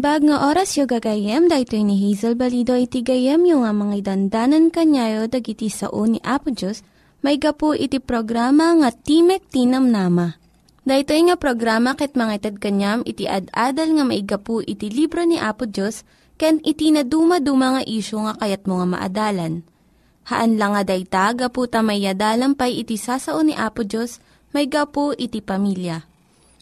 Naimbag nga oras yung gagayem, dahil ni Hazel Balido iti gayem yung nga mga dandanan kanyayo dagiti sao ni Apo Diyos, may gapu iti programa nga Timek Tinam Nama. Dahito nga programa ket mga kanyam iti ad-adal nga maigapu iti libro ni Apo Diyos, ken iti na dumaduma nga isyo nga kayat mo nga maadalan. Haan lang nga dayta, gapu tamay pay iti sasao ni Apo Diyos, may gapu iti pamilya.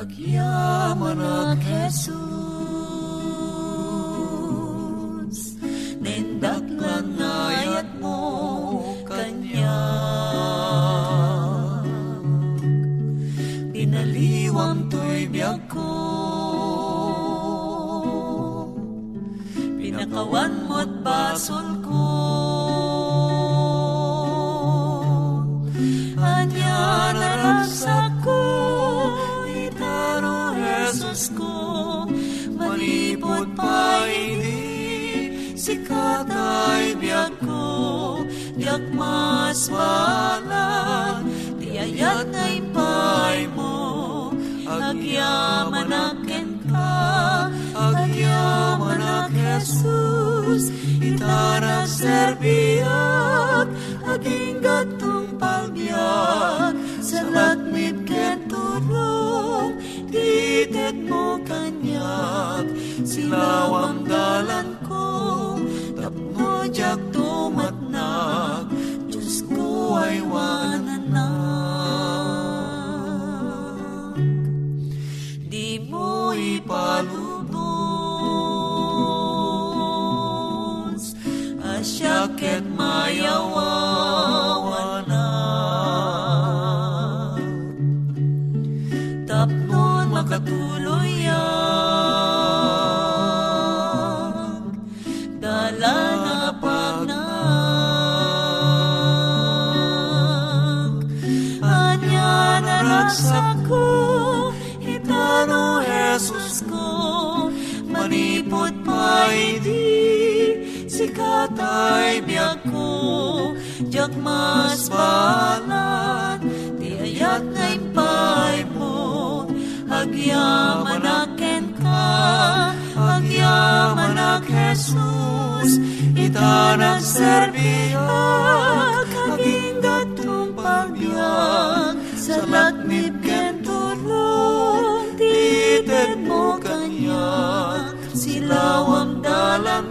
Agyaman ak Jesus, nindaklan ngayat mo kanya. Pinaliwang to'y biyag ko, pinakawan mo't basol ko. Sikat ay biyag ko, yak mas balang, tiayat ay pay mo, agyaman akin ka, agyaman ak Jesus, itarak serbiak, aging gatong palbiak, sa lakmit ken tulong, titet mo kanyak, silawang Jesus, itanak serbiak, aging gatong pagbiak, sa lakmit ken tulong, tited mo kanyak, silawang dalan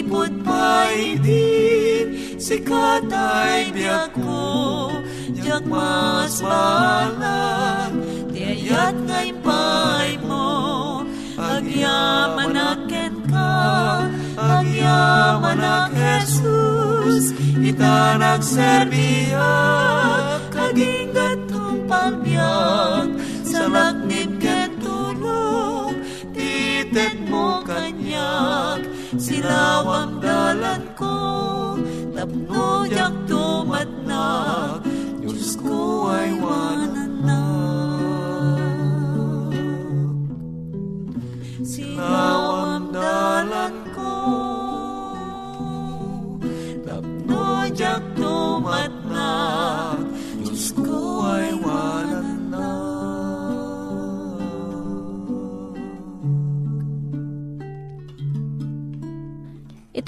manipod pa idin, sikat ay biyak ko, jak mas balag, tiayat ngay pay mo, agyaman aken ka, agyaman ak Jesus, ita nagserbiya, kaging gatong pagbiyak, sa laknib kanyak, silawang dalan ko, tapno yak tumatnak, Diyos ko ay wananak. Silawang dalan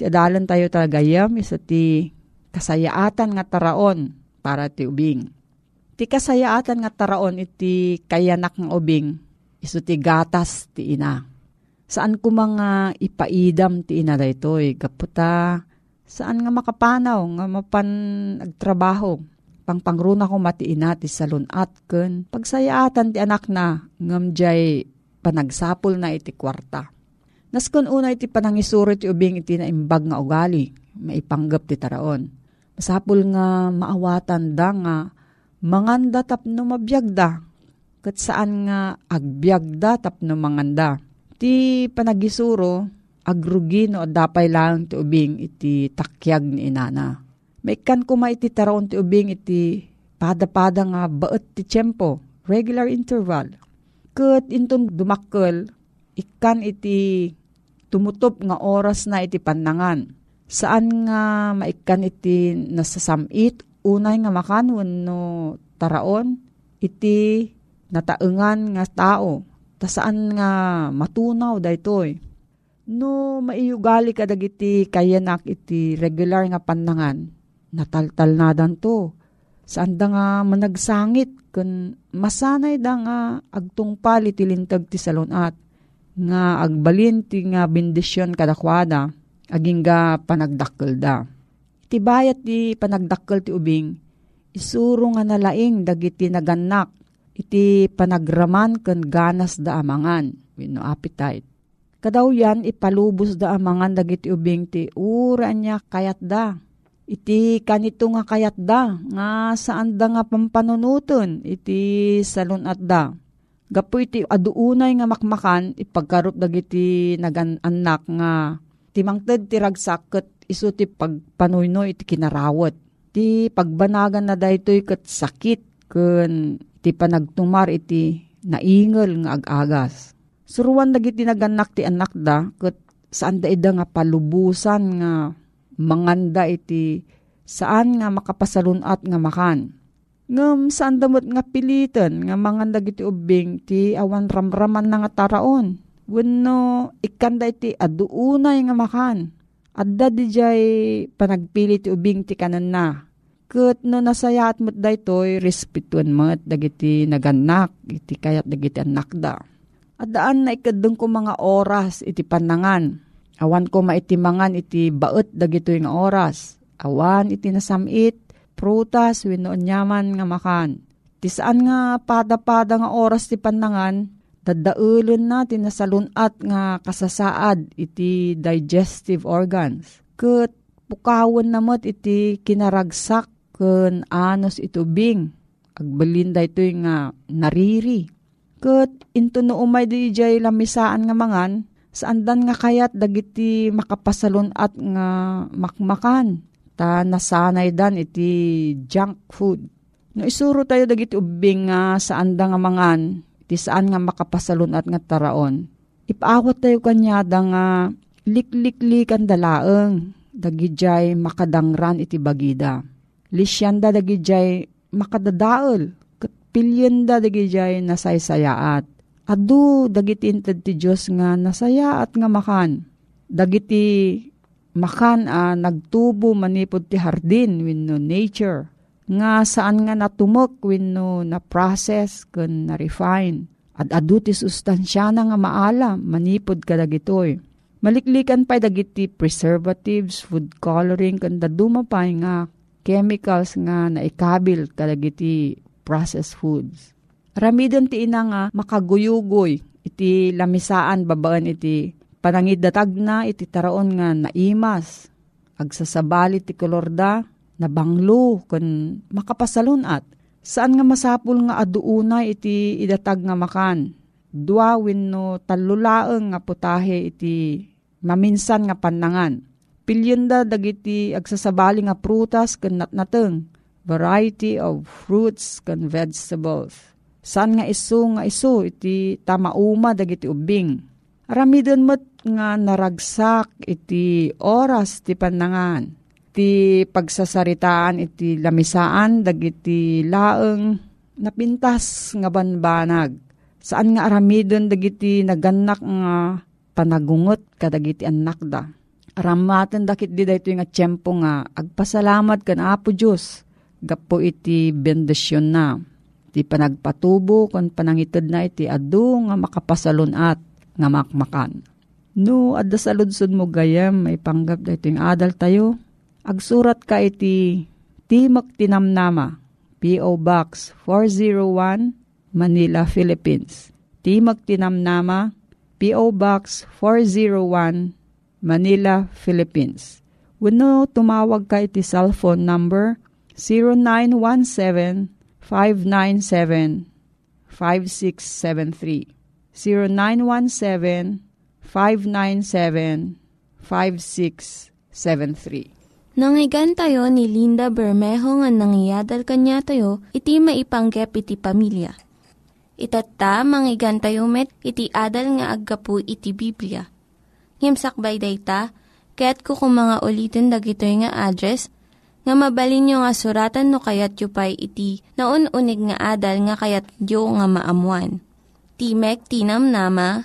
Ti adalan tayo tagayam isa ti kasayaatan nga taraon para ti ubing. Ti kasayaatan nga taraon iti kayanak nga ubing iso ti gatas ti ina. Saan ko mga ipaidam ti ina daytoy kaputa saan nga makapanaw nga mapan agtrabaho pangpangruna ko mati ina ti salunat ken pagsayaatan ti anak na ngam jay panagsapol na iti kwarta. Naskon una iti panangisuro ti ubing iti naimbag nga ugali, maipanggap ti taraon. Masapul nga maawatan da nga manganda tapno mabiyagda. Kat saan nga agbyagda tapno manganda. Ti panagisuro, agrugi no dapay lang ti ubing iti takyag ni inana. Maikan kuma iti taraon ti ubing iti pada-pada nga baet ti tiyempo, regular interval. Kat intong dumakkel, ikan iti tumutop nga oras na iti panangan. Saan nga maikan iti nasasamit, unay nga makanwan no taraon, iti nataengan nga tao. Ta saan nga matunaw daytoy. No maiyugali ka dagiti kayanak iti regular nga panangan, nataltal na danto. Saan da nga managsangit, kun masanay da nga agtungpal iti lintag ti salonat nga agbalin ti nga bendisyon kadakwada aging ga panagdakkel da. Iti bayat ti panagdakkel ti ubing isuro nga nalaing dagiti naganak iti panagraman ken ganas da amangan no appetite. Kadaw yan ipalubos da amangan dagiti ubing ti ura niya kayat da. Iti kanito nga kayat da nga saan da nga pampanunuton iti salon at da Gapo iti aduunay nga makmakan, ipagkarup dagiti naganak nga timangted ti ragsaket iso ti pagpanuyno iti kinarawat. Ti pagbanagan na daytoy ket sakit ken ti panagtumar iti naingel nga ag-agas. Suruan dagiti naganak ti anak da ket saan da ida nga palubusan nga manganda iti saan nga makapasalunat nga makan ngem saan damot nga pilitan nga mga dagiti ubing ti awan ramraman na nga taraon. Wenno ikanda iti aduunay nga makan. Adda di jay panagpili ti ubing ti kanan na. Kat no nasayat mo't daytoy respetuan mo't dagiti naganak iti kayat dagiti anak da. Adaan na ikadong ko mga oras iti panangan. Awan ko maitimangan iti baet dagito nga oras. Awan iti nasamit prutas, wino nyaman nga makan. Ti saan nga pada-pada nga oras ti panangan, dadaulon na tinasalunat nga kasasaad iti digestive organs. Kat pukawan namot iti kinaragsak ken anos itubing. Agbalinda ito nga nariri. Kat into no umay di jay lamisaan nga mangan, saandan nga kayat dagiti makapasalon at nga makmakan. Ta nasanay dan iti junk food. No isuro tayo dagiti ubing nga saan da nga mangan, iti saan nga makapasalon at nga taraon. Ipaawat tayo kanya da nga likliklik ang dalaeng, dagijay makadangran iti bagida. Lisyanda dagijay makadadaol, pilyenda dagijay nasaysayaat. Adu dagiti inted ti Diyos nga nasayaat nga makan. Dagiti makan ah, nagtubo manipod ti hardin wenno nature. Nga saan nga natumok wenno na process ken na refine. At adu ti sustansya na nga maala manipod kadagitoy. Maliklikan pa dagiti preservatives, food coloring, kanda dumapay nga chemicals nga naikabil kadagiti processed foods. Ramidon ti ina nga makaguyugoy iti lamisaan babaan iti panangidatag na iti taraon nga naimas. Agsasabali ti kolorda na banglo kun makapasalunat. Saan nga masapul nga aduunay iti idatag nga makan. Dua wenno talulaeng nga putahe iti maminsan nga panangan. Pilyenda dagiti agsasabali nga prutas ken natnateng variety of fruits kan vegetables. San nga iso nga iso iti tamauma dagiti ubing. Aramidon mo't nga naragsak iti oras ti panangan. Ti pagsasaritaan iti lamisaan dagiti laeng napintas nga banbanag. Saan nga aramidon dagiti naganak nga panagungot kadagiti anak da. Aramaten dakit di dayto nga tiyempo nga agpasalamat kan Apo Diyos gapo iti bendisyon na. Ti panagpatubo kon panangitid na iti adu nga makapasalon at nga makmakan. No, adda sa ludsod mo gayam, may panggap da ito adal tayo. Agsurat ka iti Timok Tinamnama, P.O. Box 401, Manila, Philippines. Timok Tinamnama, P.O. Box 401, Manila, Philippines. Wano tumawag ka iti cellphone number 0917-597-5673. 0917-597-5673. Nangyigan tayo ni Linda Bermejo nga nangyadal kanya tayo, iti maipanggep iti pamilya. Itatta, manggigan met, iti adal nga aggapu iti Biblia. Ngimsakbay day ta, kaya't kukumanga ulitin dagito nga address nga mabalin nyo nga suratan no kayat yu pa'y iti na unig nga adal nga kayat yu nga maamuan. Timek Tinam Nama,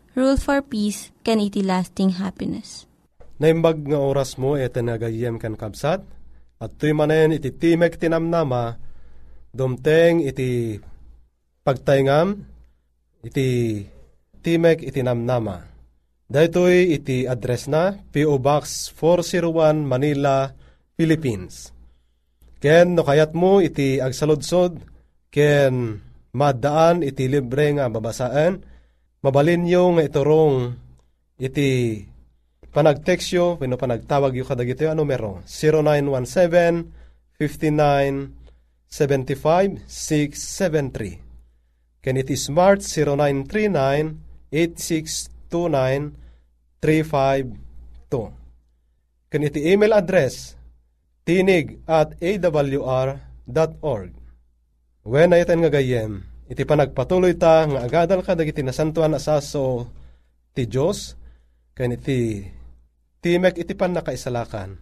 Rule for Peace, can iti lasting happiness. Naimbag nga oras mo ete nagayem kan kabsat, at tuy manen iti timek tinamnama, dumteng iti pagtaingam, iti timek iti namnama. Daytoy iti address na, P.O. Box 401 Manila, Philippines. Ken no kayat mo iti agsaludsod, ken madaan iti libre nga babasaan, mabalin nyo nga iturong iti panagteksyo, pino panagtawag yung kadagito yung numero, 0917-59-75-673. Ken iti smart 0939-8629-352. Ken iti email address tinig at awr.org. When ayatan nga gayem, iti panagpatuloy ta nga agadal ka dagiti nasantuan asaso ti Diyos, kan iti timek iti pan nakaisalakan.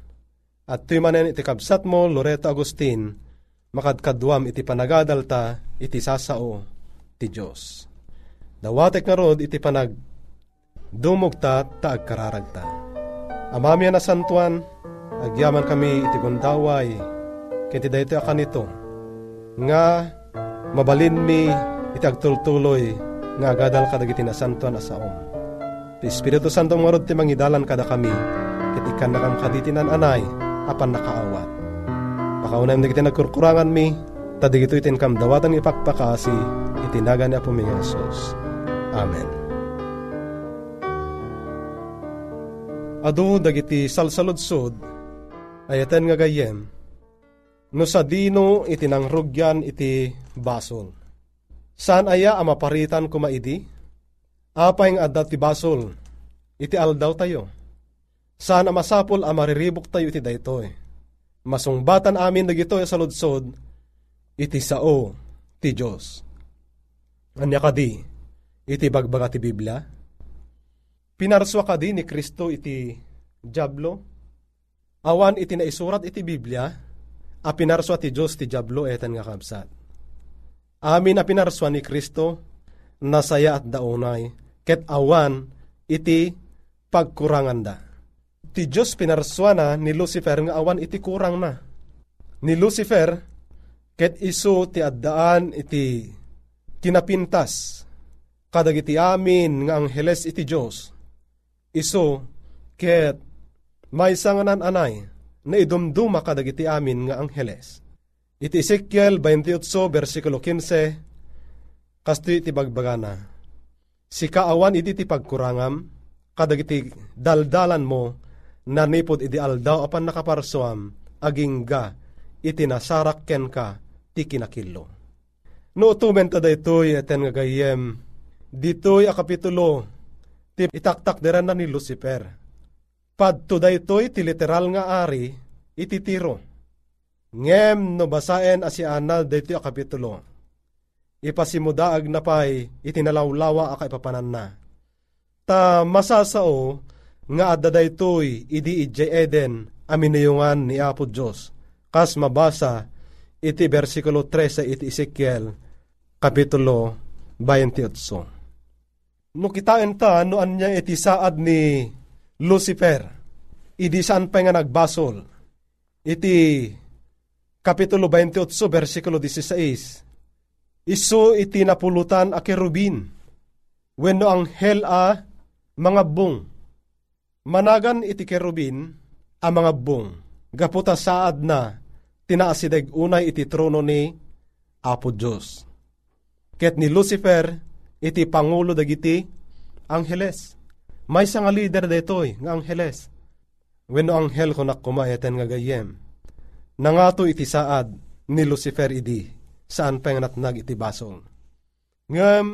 At tuy manen iti kabsat mo, Loreto Agustin, makadkadwam iti panagadal ta, iti sasao ti Diyos. Dawatek nga rod iti panag dumugta ta agkararagta. Amami na santuan, Agyaman kami iti gundaway, ken ti daytoy akan ito nga mabalin mi iti agtultuloy nga agadal kadagiti nasantuan asaom. Ti Espiritu Santo marod ti mangidalan kada kami ket ikan nakam kaditinan anay apan nakaawat. Pakaunay mo iti nagkurkurangan mi tadigito itin kam dawatan ipakpakasi itinagan ni Apo mi Jesus. Amen. Ado dagiti salsaludsod ayaten nga gayem no sa dino iti nangrugyan iti basol. Saan aya ang maparitan kumaidi? Apay nga adat ti basol, iti aldaw tayo. Saan ang masapol ang tayo iti daytoy. Masungbatan amin dagito sa ludsod, iti sao ti Diyos. Anya kadi, iti bagbaga ti Biblia? Pinarswa kadi ni Kristo iti Diablo? Awan iti naisurat iti Biblia, a pinarswa ti Diyos ti Diablo eten nga kabsat. Amin a pinarswa ni Kristo, nasaya at daunay, ket awan iti pagkurangan da. Ti Diyos pinarswa na ni Lucifer nga awan iti kurang na. Ni Lucifer, ket iso ti addaan iti kinapintas, kadagiti amin nga angheles iti Diyos. Iso, ket may sanganan anay, na idumduma kadagiti amin nga angheles. Iti Ezekiel 28 versikulo 15 kasto iti bagbagana. Si kaawan iti ti pagkurangam kadagiti daldalan mo nanipod iti aldaw apan nakaparsuam aging ga iti nasarak ka ti kinakillo. No tumen ta daytoy eten nga gayem ditoy a kapitulo ti itaktak dira na ni Lucifer. Padto daytoy ti literal nga ari iti tiro Ngem no basaen asi anal dito a kapitulo. Ipasimudaag na pay itinalawlawa a kaipapanan na. Ta masasao nga adda daytoy idi ijay Eden aminayungan ni Apo Diyos. Kas mabasa iti versikulo 3 sa iti Ezekiel kapitulo 28. No kitain ta no anya iti saad ni Lucifer. Idi saan pa nga nagbasol. Iti Kapitulo 28, versikulo 16. Isu iti napulutan a kerubin, wenno ang hel a mga bung. Managan iti kerubin a mga bung, gaputa saad na tinaasideg unay iti trono ni Apo Diyos. Ket ni Lucifer iti pangulo dagiti angheles. May nga leader detoy nga angheles. Wenno anghel ko nakumayeten nga gayem Nangato iti saad ni Lucifer idi, saan pa nga natnag iti basong. Ngam,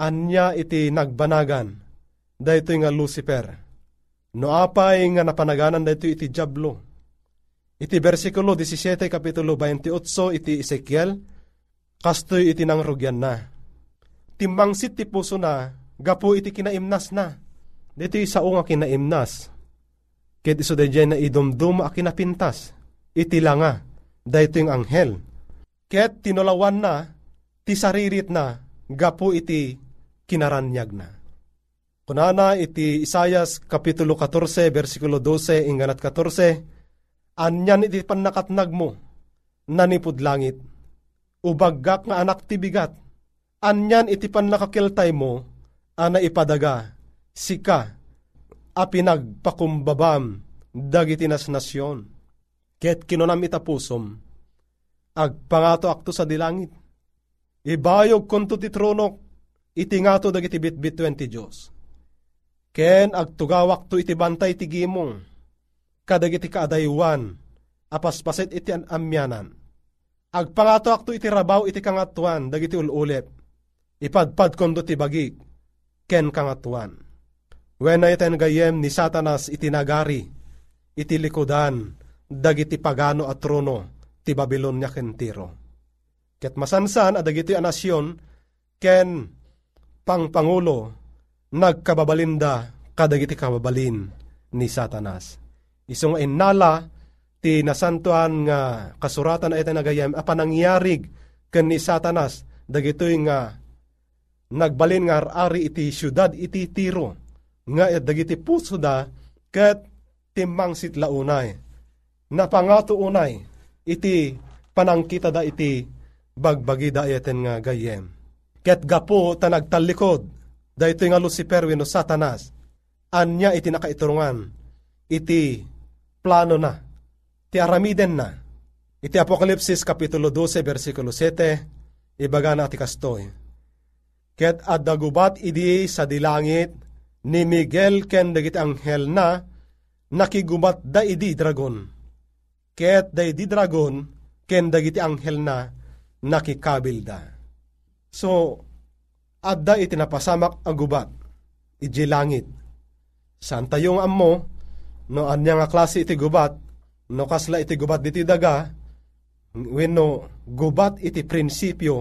anya iti nagbanagan, dahito nga Lucifer. No apay nga napanaganan dahito iti Diablo. Iti versikulo 17 kapitulo 28 iti Ezekiel, kastoy iti nangrugyan na. Timbangsit ti puso na, gapo iti kinaimnas na. Dito isa nga kinaimnas. Ket iso na idumdum a kinapintas iti langa, dayto yung anghel. Ket tinulawan na, ti saririt na, gapu iti kinaranyag na. Kunana iti Isayas Kapitulo 14, versikulo 12, inganat 14, Anyan iti panakatnag mo, nanipod langit, ubaggak nga anak ti bigat, anyan iti panakakiltay mo, ana ipadaga, sika, a pinagpakumbabam, dagiti nas nasyon Ket kinunam itapusom, agpangato akto sa dilangit. Ibayog konto ti tronok, iti ngato dagiti bitbit 20 Diyos. Ken agtugawak to iti bantay ti gimong, kadagiti kaadaywan, apaspaset iti amyanan. Agpangato akto iti rabaw iti kangatuan, dagiti ululep, ipadpad kondo ti bagik, ken kangatuan. When iten gayem ni satanas iti nagari, iti likodan, dagiti pagano at trono ti Babylonia kentiro. Ket masansan a dagiti anasyon ken pangpangulo nagkababalinda kadagiti kababalin ni Satanas. Isong inala ti nasantuan nga kasuratan na iti nagayam a panangyarig ken ni Satanas dagitoy nga nagbalin nga ari iti syudad iti tiro nga dagiti puso da ket timmang sitlaunay na pangato unay, iti panangkita da iti bagbagi da eten nga gayem. Ket gapo ta nagtalikod da ito nga Lucifer wino satanas. Anya iti nakaiturungan iti plano na. Ti aramiden na. Iti Apokalipsis Kapitulo 12 versikulo 7 ibaga na ati kastoy. Ket adagubat idi sa dilangit ni Miguel ken dagiti anghel na nakigubat da idi dragon. Ket da idi dragon ken dagiti anghel na nakikabil da. So, adda iti napasamak agubat, iji langit. Saan tayo nga ammo, no anya nga klase iti gubat, no kasla iti gubat diti daga, wenno gubat iti prinsipyo,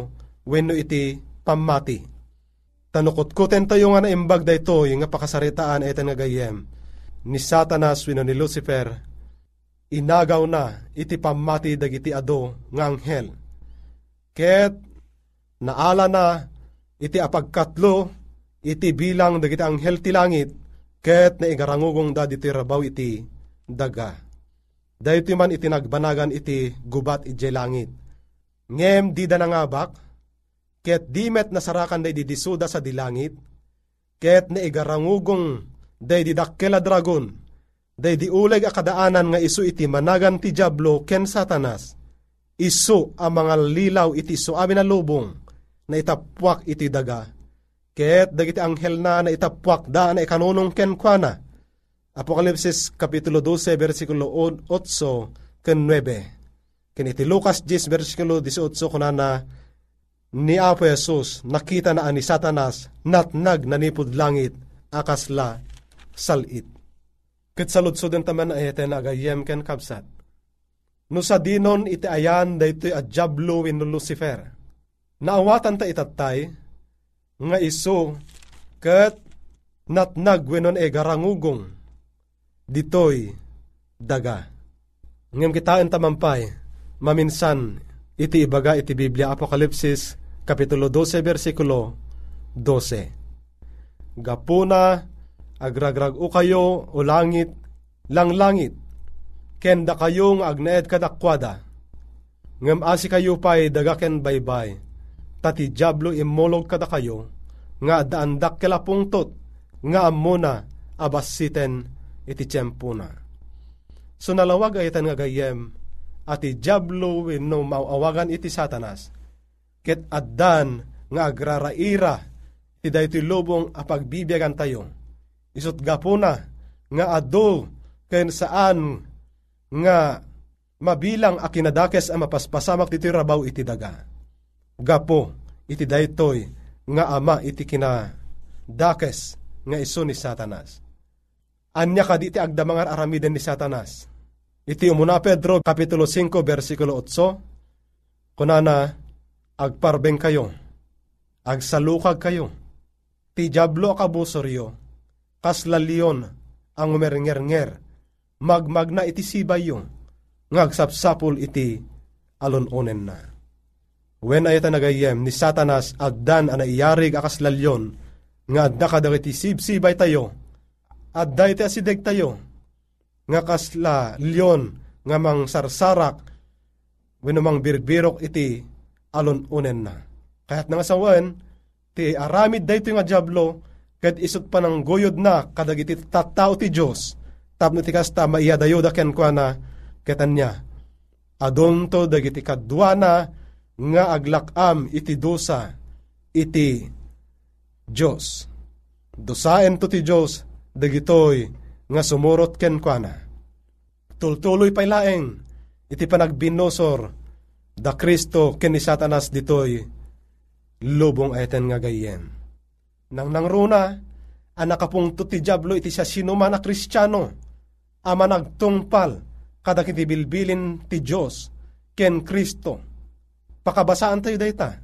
wenno iti pamati. Tanukotkuten tayo nga naimbag da ito, yung nga pakasaritaan ito nga gayem, ni Satanas wenno ni Lucifer, inagaw na iti pamati dagiti ado nga anghel. Ket naala na iti apagkatlo iti bilang dagiti anghel ti langit ket naigarangugong da diti rabaw iti daga. Dahito man iti nagbanagan iti gubat iti langit. Ngem di da nangabak, ket dimet nasarakan da disuda sa dilangit, ket naigarangugong da di dakkela dragon, da di uleg akadaanan nga isu iti managan ti Diablo ken satanas, isu ang mga lilaw iti isu amin na lubong, na itapwak iti daga. Ket dagiti anghel na na itapwak da na ikanunong ken kwa na. Apokalipsis Kapitulo 12, versikulo 8 ken 9. Ken iti Lucas 10, versikulo 18 kuna na ni Apo Jesus nakita na ani Satanas natnag nanipod langit akasla salit. Ket saludsod taman ay eten agayem ken kapsat. No sa dinon iti ayan daytoy a Diablo wenno Lucifer. Naawatan ta itatay nga iso ket natnag wenon e garangugong ditoy daga. Ngem kitaan tamampay maminsan iti ibaga iti Biblia Apokalipsis Kapitulo 12 versikulo 12. Gapuna agragrag o kayo o langit lang langit ken da kayo nga agnaed kadakwada ngem asi kayo pay dagaken baybay tati diablo imolog kada kayo nga daandak kela pungtot nga amuna abasiten iti tiyempo na. So nalawag ay nga gayem ati diablo wenno mauawagan iti satanas ket addan nga agraraira ti daytoy lubong a pagbibiyagan tayo. Isot gapuna nga ado ken saan nga mabilang a kinadakes a mapaspasamak ti rabaw iti daga. Gapo iti daytoy nga ama iti kinadakes nga iso ni satanas. Anya ka di ti agdamangar aramiden ni satanas. Iti umuna Pedro, Kapitulo 5, versikulo 8, kunana, agparbeng kayo, agsalukag kayo, ti jablo akabusoryo, kaslaliyon ang umernger-nger, magmagna iti sibayo, ngagsapsapul iti alunonen na. When ayata nagayem ni satanas addan ana iyarig akaslalyon, nga adda kadagiti sibsibay tayo, adda iti asideg tayo, nga kasla lyon nga mang sarsarak wenno mang birbirok iti alon unen na. Kaya't nga sawan, ti aramid dayto nga jablo, ket isot pa ng goyod na kadagiti tattao ti Diyos, tapno ti kasta maiyadayo da ken kwa na ketan niya. Adonto dagiti kadwana nga aglakam iti dosa iti Diyos. Dosaen to ti Diyos dagitoy nga sumurot ken kuana. Tultuloy pay laeng iti panagbinosor da Kristo ken ni Satanas ditoy lubong eten nga gayem. Nang nangruna, anak kapungto ti Diablo iti siya sinuman na Kristiyano, ama nagtungpal kada kiti bilbilin ti Diyos ken Kristo. Pakabasaan tayo dayta.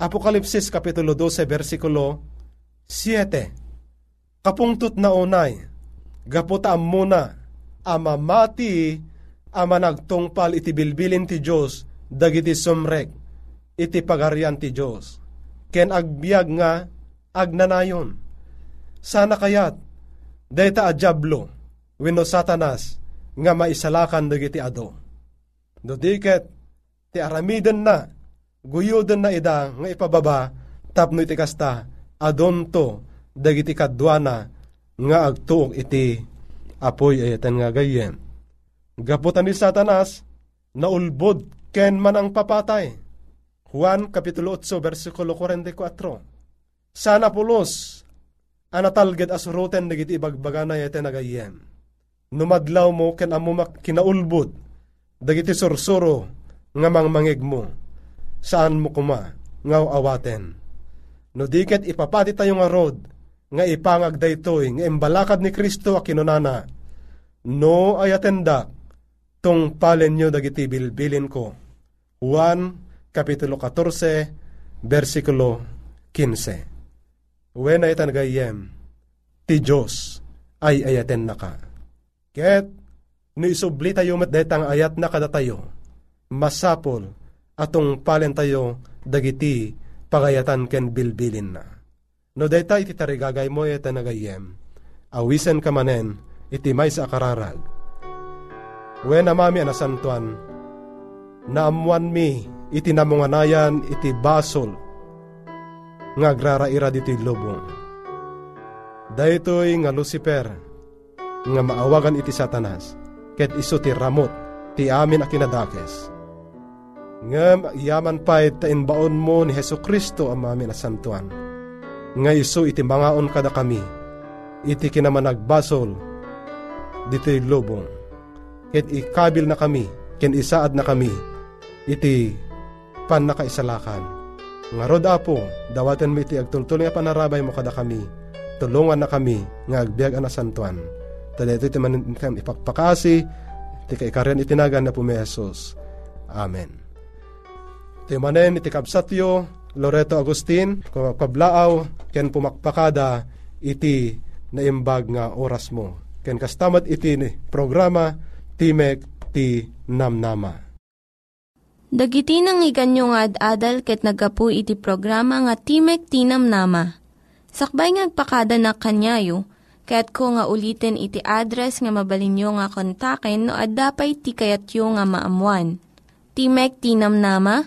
Apokalipsis Kapitulo 12, versikulo 7. Kapungtot na unay, gaputa muna amamati ama nagtungpal iti bilbilin ti Diyos dagiti sumrek iti pagarian ti Diyos. Ken agbiag nga agnanayon. Sana kayat dayta a diablo wenno satanas nga maisalakan dagiti ado. No diket, ti aramiden na, guyuden na ida nga ipababa, tapno iti kasta, adonto, dagiti kadwana, nga agtuok iti apoy ayatan nga gayem. Gaputan ni Satanas, naulbod ken man ang papatay. Juan Kapitulo 8, versikulo 44. Sana pulos, anatalged asuruten nagiti ibagbagana yete nagayem. Numadlaw mo ken amo kinaulbod, dagiti sursuro nga mangmangig mo. Saan mo kuma, ngaw awaten. No diket ipapati tayo nga rod, nga ipangag daytoy, nga imbalakad ni Kristo a kinunana. No ayatenda, tong palen nyo dagiti bilbilin ko. Juan, Kapitulo 14, versikulo 15. When ay tanagayem, ti Diyos ay ayaten na ka. Ket, no isubli tayo met detang ayat na kada tayo, masapol atong palen tayo dagiti pagayatan ken bilbilin na. No deta iti tarigagay mo ita nagayem, awisen ka manen, iti may sa akararag. Wen amami anasantuan, naamuan mi iti namunganayan iti basol, nga agraraira diti lubong. Daytoy nga Lucifer, nga maawagan iti satanas, ket iso ti ramot, ti amin a kinadakes. Nga yaman pa ta inbaon mo ni Heso Kristo ang amin na santuan. Nga iso iti mangaon kada kami, iti kinamanagbasol, dito lubong. Ket ikabil na kami, ken isaad na kami, iti pan nakaisalakan. Nga rod apo, dawaten mo iti agtultul nga panarabay mo kada kami, tulungan na kami, nga agbiag na santuan. Tada ito iti manin ipakpakasi, iti kaikarian itinagan na pumesos. Amen. Iti manen iti kabsatyo, Loreto Agustin, kung pablaaw, ken pumakpakada, iti naimbag nga oras mo. Ken kastamat iti programa, Timek ti Namnama. Dagiti nang iganyo nga ad-adal ket nagapu iti programa nga Timek ti Namnama. Sakbay ngagpakada na kanyayo, Kaya't ko nga ulitin iti address nga mabalinyo nga kontaken no ad-dapay ti kayatyo nga maamuan. Timek Tinamnama,